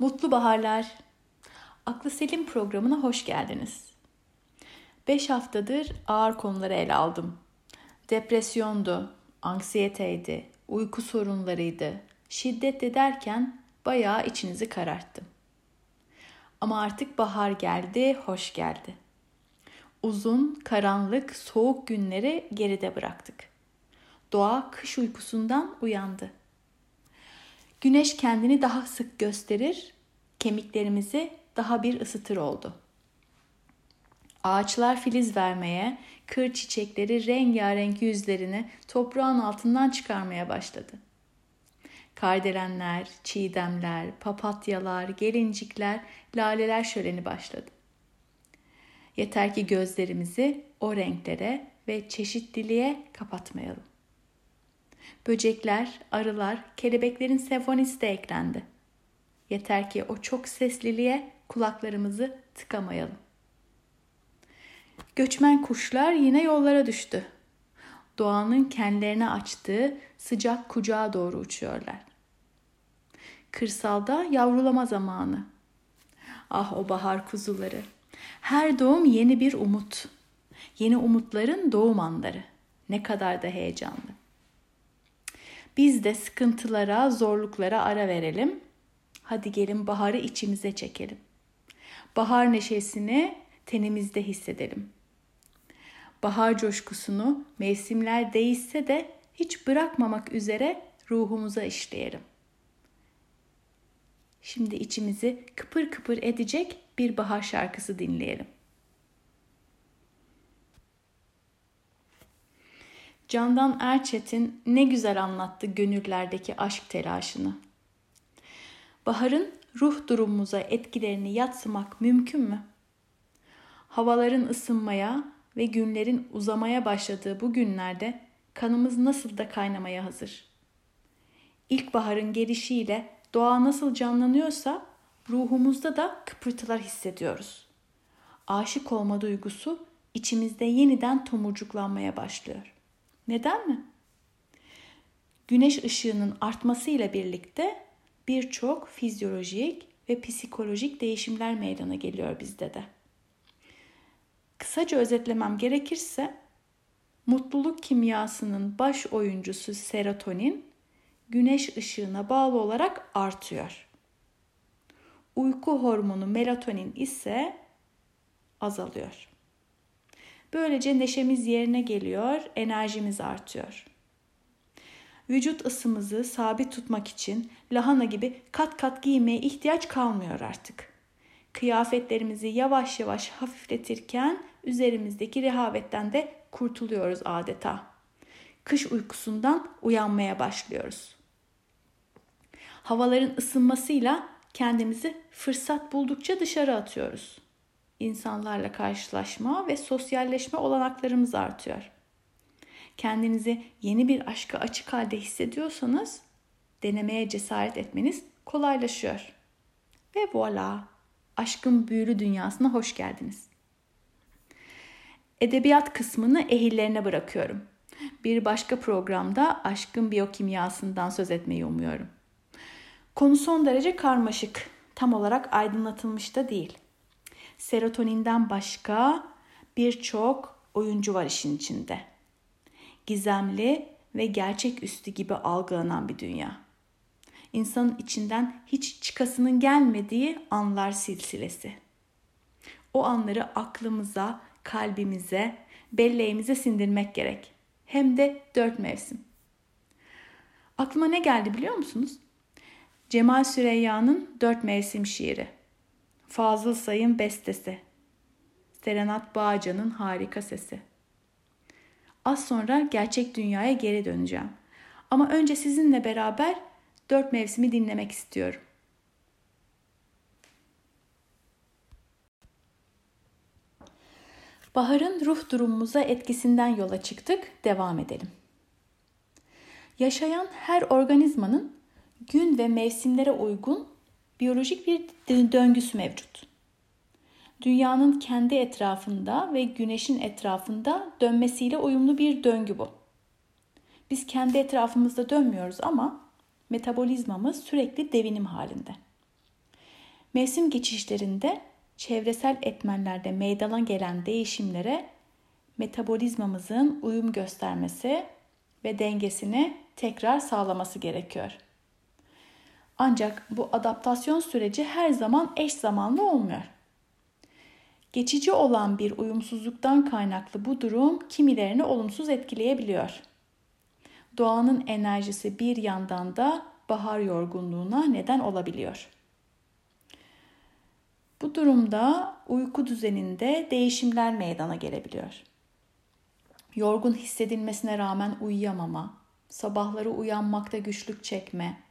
Mutlu baharlar. Aklı Selim programına hoş geldiniz. 5 haftadır ağır konuları ele aldım. Depresyondu, anksiyeteydi, uyku sorunlarıydı, şiddet derken bayağı içinizi kararttım. Ama artık bahar geldi, hoş geldi. Uzun, karanlık, soğuk günleri geride bıraktık. Doğa kış uykusundan uyandı. Güneş kendini daha sık gösterir, kemiklerimizi daha bir ısıtır oldu. Ağaçlar filiz vermeye, kır çiçekleri rengarenk yüzlerini toprağın altından çıkarmaya başladı. Kardelenler, çiğdemler, papatyalar, gelincikler, laleler şöleni başladı. Yeter ki gözlerimizi o renklere ve çeşitliliğe kapatmayalım. Böcekler, arılar, kelebeklerin senfonisi de eklendi. Yeter ki o çok sesliliğe kulaklarımızı tıkamayalım. Göçmen kuşlar yine yollara düştü. Doğanın kendilerine açtığı sıcak kucağa doğru uçuyorlar. Kırsalda yavrulama zamanı. Ah o bahar kuzuları. Her doğum yeni bir umut. Yeni umutların doğum anları. Ne kadar da heyecanlı. Biz de sıkıntılara, zorluklara ara verelim. Hadi gelin baharı içimize çekelim. Bahar neşesini tenimizde hissedelim. Bahar coşkusunu mevsimler değişse de hiç bırakmamak üzere ruhumuza işleyelim. Şimdi içimizi kıpır kıpır edecek bir bahar şarkısı dinleyelim. Candan Erçetin ne güzel anlattı gönüllerdeki aşk telaşını. Baharın ruh durumumuza etkilerini yatsımak mümkün mü? Havaların ısınmaya ve günlerin uzamaya başladığı bu günlerde kanımız nasıl da kaynamaya hazır. İlkbaharın gelişiyle doğa nasıl canlanıyorsa ruhumuzda da kıpırtılar hissediyoruz. Aşık olma duygusu içimizde yeniden tomurcuklanmaya başlıyor. Neden mi? Güneş ışığının artmasıyla birlikte birçok fizyolojik ve psikolojik değişimler meydana geliyor bizde de. Kısaca özetlemem gerekirse mutluluk kimyasının baş oyuncusu serotonin güneş ışığına bağlı olarak artıyor. Uyku hormonu melatonin ise azalıyor. Böylece neşemiz yerine geliyor, enerjimiz artıyor. Vücut ısımızı sabit tutmak için lahana gibi kat kat giymeye ihtiyaç kalmıyor artık. Kıyafetlerimizi yavaş yavaş hafifletirken üzerimizdeki rehavetten de kurtuluyoruz adeta. Kış uykusundan uyanmaya başlıyoruz. Havaların ısınmasıyla kendimizi fırsat buldukça dışarı atıyoruz insanlarla karşılaşma ve sosyalleşme olanaklarımız artıyor. Kendinizi yeni bir aşka açık halde hissediyorsanız denemeye cesaret etmeniz kolaylaşıyor. Ve voilà, aşkın büyülü dünyasına hoş geldiniz. Edebiyat kısmını ehillerine bırakıyorum. Bir başka programda aşkın biyokimyasından söz etmeyi umuyorum. Konu son derece karmaşık, tam olarak aydınlatılmış da değil serotoninden başka birçok oyuncu var işin içinde. Gizemli ve gerçeküstü gibi algılanan bir dünya. İnsanın içinden hiç çıkasının gelmediği anlar silsilesi. O anları aklımıza, kalbimize, belleğimize sindirmek gerek. Hem de dört mevsim. Aklıma ne geldi biliyor musunuz? Cemal Süreyya'nın Dört Mevsim şiiri. Fazıl Say'ın bestesi. Serenat Bağcan'ın harika sesi. Az sonra gerçek dünyaya geri döneceğim. Ama önce sizinle beraber dört mevsimi dinlemek istiyorum. Baharın ruh durumumuza etkisinden yola çıktık. Devam edelim. Yaşayan her organizmanın gün ve mevsimlere uygun biyolojik bir döngüsü mevcut. Dünyanın kendi etrafında ve güneşin etrafında dönmesiyle uyumlu bir döngü bu. Biz kendi etrafımızda dönmüyoruz ama metabolizmamız sürekli devinim halinde. Mevsim geçişlerinde çevresel etmenlerde meydana gelen değişimlere metabolizmamızın uyum göstermesi ve dengesini tekrar sağlaması gerekiyor. Ancak bu adaptasyon süreci her zaman eş zamanlı olmuyor. Geçici olan bir uyumsuzluktan kaynaklı bu durum kimilerini olumsuz etkileyebiliyor. Doğanın enerjisi bir yandan da bahar yorgunluğuna neden olabiliyor. Bu durumda uyku düzeninde değişimler meydana gelebiliyor. Yorgun hissedilmesine rağmen uyuyamama, sabahları uyanmakta güçlük çekme,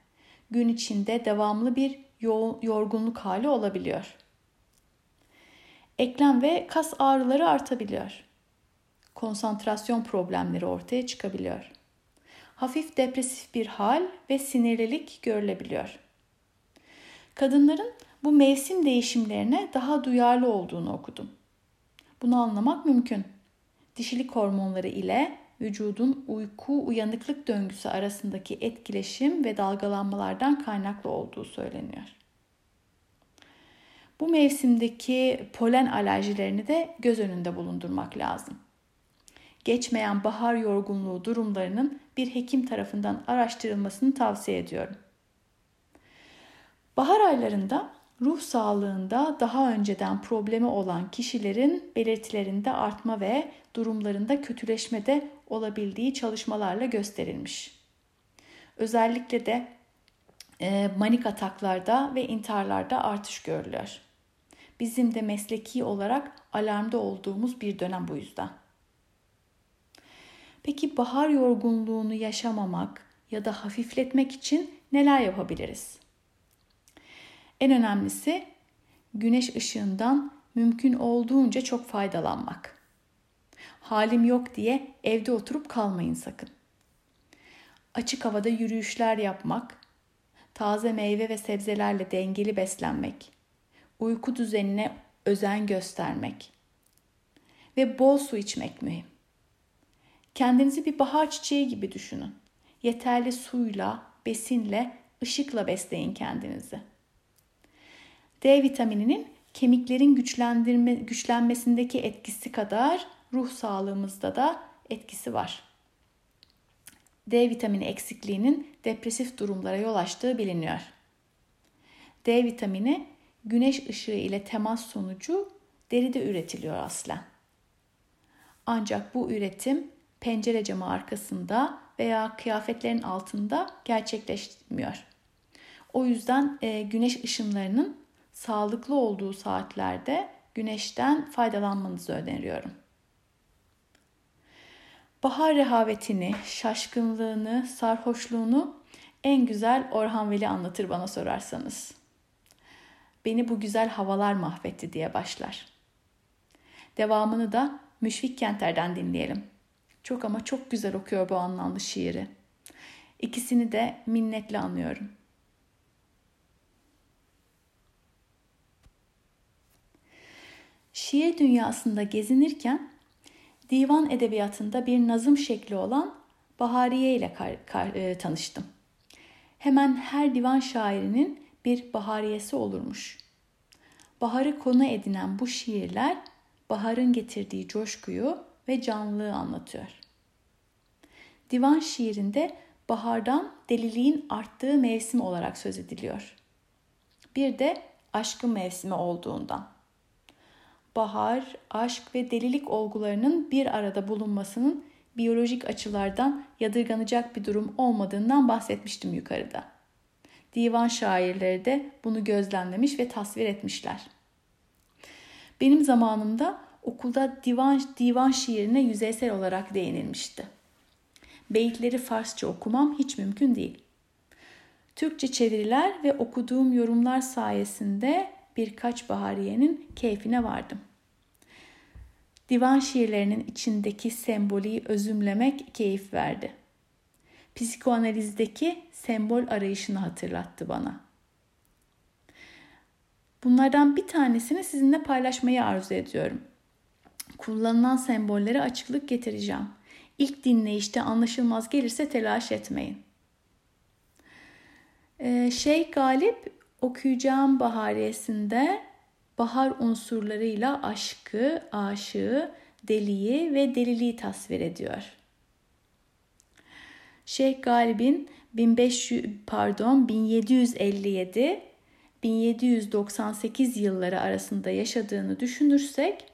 gün içinde devamlı bir yorgunluk hali olabiliyor. Eklem ve kas ağrıları artabiliyor. Konsantrasyon problemleri ortaya çıkabiliyor. Hafif depresif bir hal ve sinirlilik görülebiliyor. Kadınların bu mevsim değişimlerine daha duyarlı olduğunu okudum. Bunu anlamak mümkün. Dişilik hormonları ile vücudun uyku uyanıklık döngüsü arasındaki etkileşim ve dalgalanmalardan kaynaklı olduğu söyleniyor. Bu mevsimdeki polen alerjilerini de göz önünde bulundurmak lazım. Geçmeyen bahar yorgunluğu durumlarının bir hekim tarafından araştırılmasını tavsiye ediyorum. Bahar aylarında ruh sağlığında daha önceden problemi olan kişilerin belirtilerinde artma ve durumlarında kötüleşme de olabildiği çalışmalarla gösterilmiş. Özellikle de e, manik ataklarda ve intiharlarda artış görülüyor. Bizim de mesleki olarak alarmda olduğumuz bir dönem bu yüzden. Peki bahar yorgunluğunu yaşamamak ya da hafifletmek için neler yapabiliriz? En önemlisi güneş ışığından mümkün olduğunca çok faydalanmak. Halim yok diye evde oturup kalmayın sakın. Açık havada yürüyüşler yapmak, taze meyve ve sebzelerle dengeli beslenmek, uyku düzenine özen göstermek ve bol su içmek mühim. Kendinizi bir bahar çiçeği gibi düşünün. Yeterli suyla, besinle, ışıkla besleyin kendinizi. D vitamininin kemiklerin güçlendirme, güçlenmesindeki etkisi kadar ruh sağlığımızda da etkisi var. D vitamini eksikliğinin depresif durumlara yol açtığı biliniyor. D vitamini güneş ışığı ile temas sonucu deride üretiliyor aslen. Ancak bu üretim pencere camı arkasında veya kıyafetlerin altında gerçekleşmiyor. O yüzden e, güneş ışınlarının sağlıklı olduğu saatlerde güneşten faydalanmanızı öneriyorum. Bahar rehavetini, şaşkınlığını, sarhoşluğunu en güzel Orhan Veli anlatır bana sorarsanız. Beni bu güzel havalar mahvetti diye başlar. Devamını da Müşfik Kenter'den dinleyelim. Çok ama çok güzel okuyor bu anlamlı şiiri. İkisini de minnetle anıyorum. Şiir dünyasında gezinirken divan edebiyatında bir nazım şekli olan Bahariye ile kar, kar, e, tanıştım. Hemen her divan şairinin bir bahariyesi olurmuş. Baharı konu edinen bu şiirler baharın getirdiği coşkuyu ve canlılığı anlatıyor. Divan şiirinde bahardan deliliğin arttığı mevsim olarak söz ediliyor. Bir de aşkın mevsimi olduğundan bahar, aşk ve delilik olgularının bir arada bulunmasının biyolojik açılardan yadırganacak bir durum olmadığından bahsetmiştim yukarıda. Divan şairleri de bunu gözlemlemiş ve tasvir etmişler. Benim zamanımda okulda divan, divan şiirine yüzeysel olarak değinilmişti. Beyitleri Farsça okumam hiç mümkün değil. Türkçe çeviriler ve okuduğum yorumlar sayesinde birkaç bahariyenin keyfine vardım. Divan şiirlerinin içindeki sembolü özümlemek keyif verdi. Psikoanalizdeki sembol arayışını hatırlattı bana. Bunlardan bir tanesini sizinle paylaşmayı arzu ediyorum. Kullanılan sembollere açıklık getireceğim. İlk dinleyişte anlaşılmaz gelirse telaş etmeyin. Ee, şey Galip okuyacağım bahariyesinde bahar unsurlarıyla aşkı, aşığı, deliyi ve deliliği tasvir ediyor. Şeyh Galip'in 1500 pardon 1757 1798 yılları arasında yaşadığını düşünürsek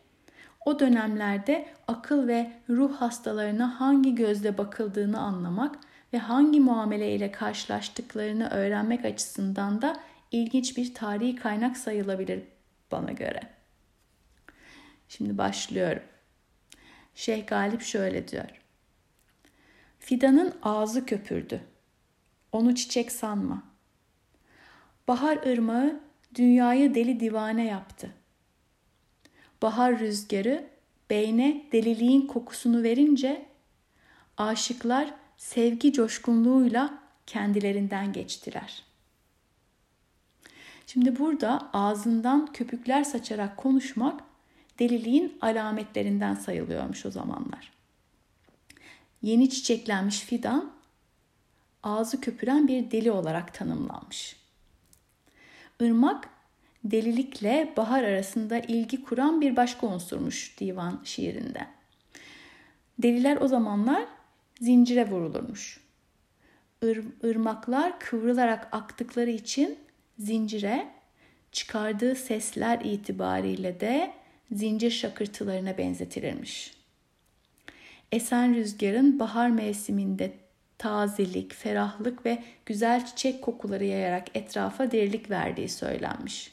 o dönemlerde akıl ve ruh hastalarına hangi gözle bakıldığını anlamak ve hangi muamele ile karşılaştıklarını öğrenmek açısından da ilginç bir tarihi kaynak sayılabilir bana göre. Şimdi başlıyorum. Şeyh Galip şöyle diyor. Fidanın ağzı köpürdü. Onu çiçek sanma. Bahar ırmağı dünyayı deli divane yaptı. Bahar rüzgarı beyne deliliğin kokusunu verince aşıklar sevgi coşkunluğuyla kendilerinden geçtiler. Şimdi burada ağzından köpükler saçarak konuşmak deliliğin alametlerinden sayılıyormuş o zamanlar. Yeni çiçeklenmiş fidan ağzı köpüren bir deli olarak tanımlanmış. Irmak delilikle bahar arasında ilgi kuran bir başka unsurmuş divan şiirinde. Deliler o zamanlar zincire vurulurmuş. Ir, ırmaklar kıvrılarak aktıkları için zincire çıkardığı sesler itibariyle de zincir şakırtılarına benzetilirmiş. Esen rüzgarın bahar mevsiminde tazelik, ferahlık ve güzel çiçek kokuları yayarak etrafa dirilik verdiği söylenmiş.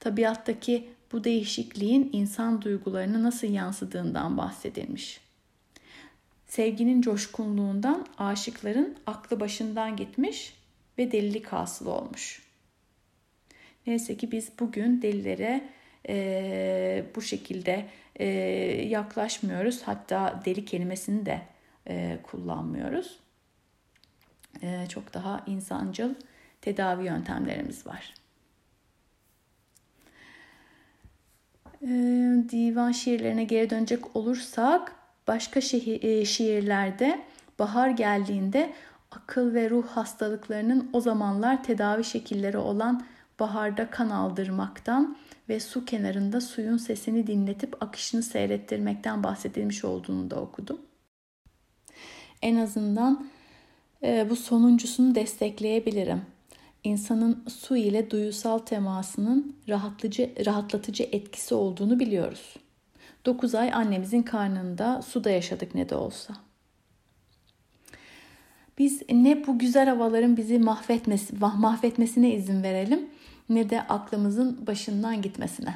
Tabiattaki bu değişikliğin insan duygularını nasıl yansıdığından bahsedilmiş. Sevginin coşkunluğundan aşıkların aklı başından gitmiş ve delilik hasılı olmuş. Neyse ki biz bugün delilere e, bu şekilde e, yaklaşmıyoruz. Hatta deli kelimesini de e, kullanmıyoruz. E, çok daha insancıl tedavi yöntemlerimiz var. Divan şiirlerine geri dönecek olursak başka şiirlerde bahar geldiğinde akıl ve ruh hastalıklarının o zamanlar tedavi şekilleri olan baharda kan aldırmaktan ve su kenarında suyun sesini dinletip akışını seyrettirmekten bahsedilmiş olduğunu da okudum. En azından e, bu sonuncusunu destekleyebilirim. İnsanın su ile duyusal temasının rahatlatıcı, rahatlatıcı etkisi olduğunu biliyoruz. 9 ay annemizin karnında suda yaşadık ne de olsa. Biz ne bu güzel havaların bizi mahvetmesi, mahvetmesine izin verelim ne de aklımızın başından gitmesine.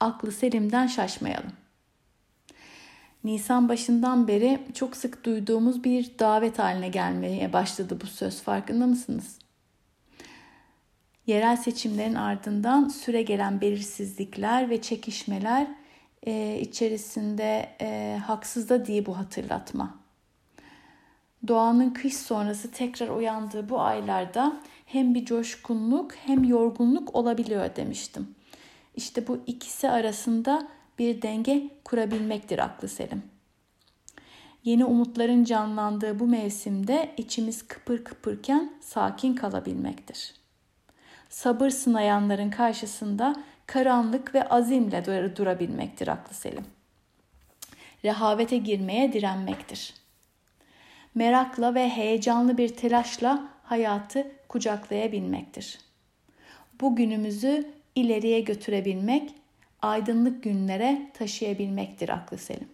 Aklı selimden şaşmayalım. Nisan başından beri çok sık duyduğumuz bir davet haline gelmeye başladı bu söz. Farkında mısınız? Yerel seçimlerin ardından süre gelen belirsizlikler ve çekişmeler e, içerisinde e, haksız da değil bu hatırlatma. Doğanın kış sonrası tekrar uyandığı bu aylarda hem bir coşkunluk hem yorgunluk olabiliyor demiştim. İşte bu ikisi arasında bir denge kurabilmektir aklı selim. Yeni umutların canlandığı bu mevsimde içimiz kıpır kıpırken sakin kalabilmektir. Sabır sınayanların karşısında karanlık ve azimle durabilmektir aklı selim. Rehavete girmeye direnmektir. Merakla ve heyecanlı bir telaşla hayatı kucaklayabilmektir. Bugünümüzü ileriye götürebilmek, aydınlık günlere taşıyabilmektir aklı selim.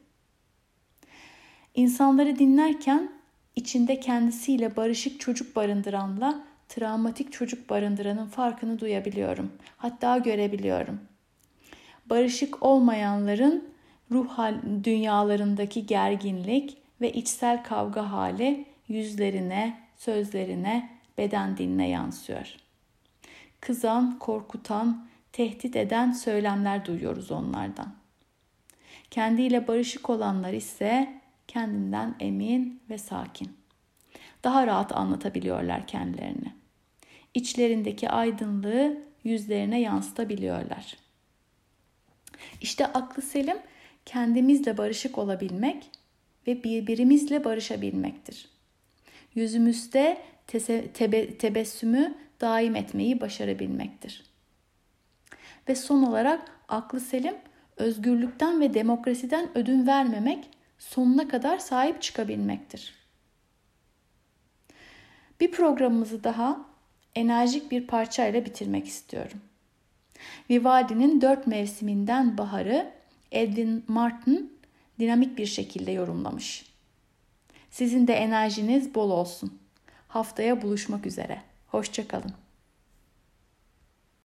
İnsanları dinlerken içinde kendisiyle barışık çocuk barındıranla travmatik çocuk barındıranın farkını duyabiliyorum. Hatta görebiliyorum. Barışık olmayanların ruh dünyalarındaki gerginlik ve içsel kavga hali yüzlerine, sözlerine, beden diline yansıyor. Kızan, korkutan, tehdit eden söylemler duyuyoruz onlardan. Kendiyle barışık olanlar ise kendinden emin ve sakin. Daha rahat anlatabiliyorlar kendilerini. İçlerindeki aydınlığı yüzlerine yansıtabiliyorlar. İşte aklı selim kendimizle barışık olabilmek ve birbirimizle barışabilmektir. Yüzümüzde tebe, tebessümü daim etmeyi başarabilmektir. Ve son olarak aklı selim özgürlükten ve demokrasiden ödün vermemek, sonuna kadar sahip çıkabilmektir. Bir programımızı daha enerjik bir parçayla bitirmek istiyorum. Vivaldi'nin dört mevsiminden baharı Edwin Martin dinamik bir şekilde yorumlamış. Sizin de enerjiniz bol olsun. Haftaya buluşmak üzere. Hoşçakalın.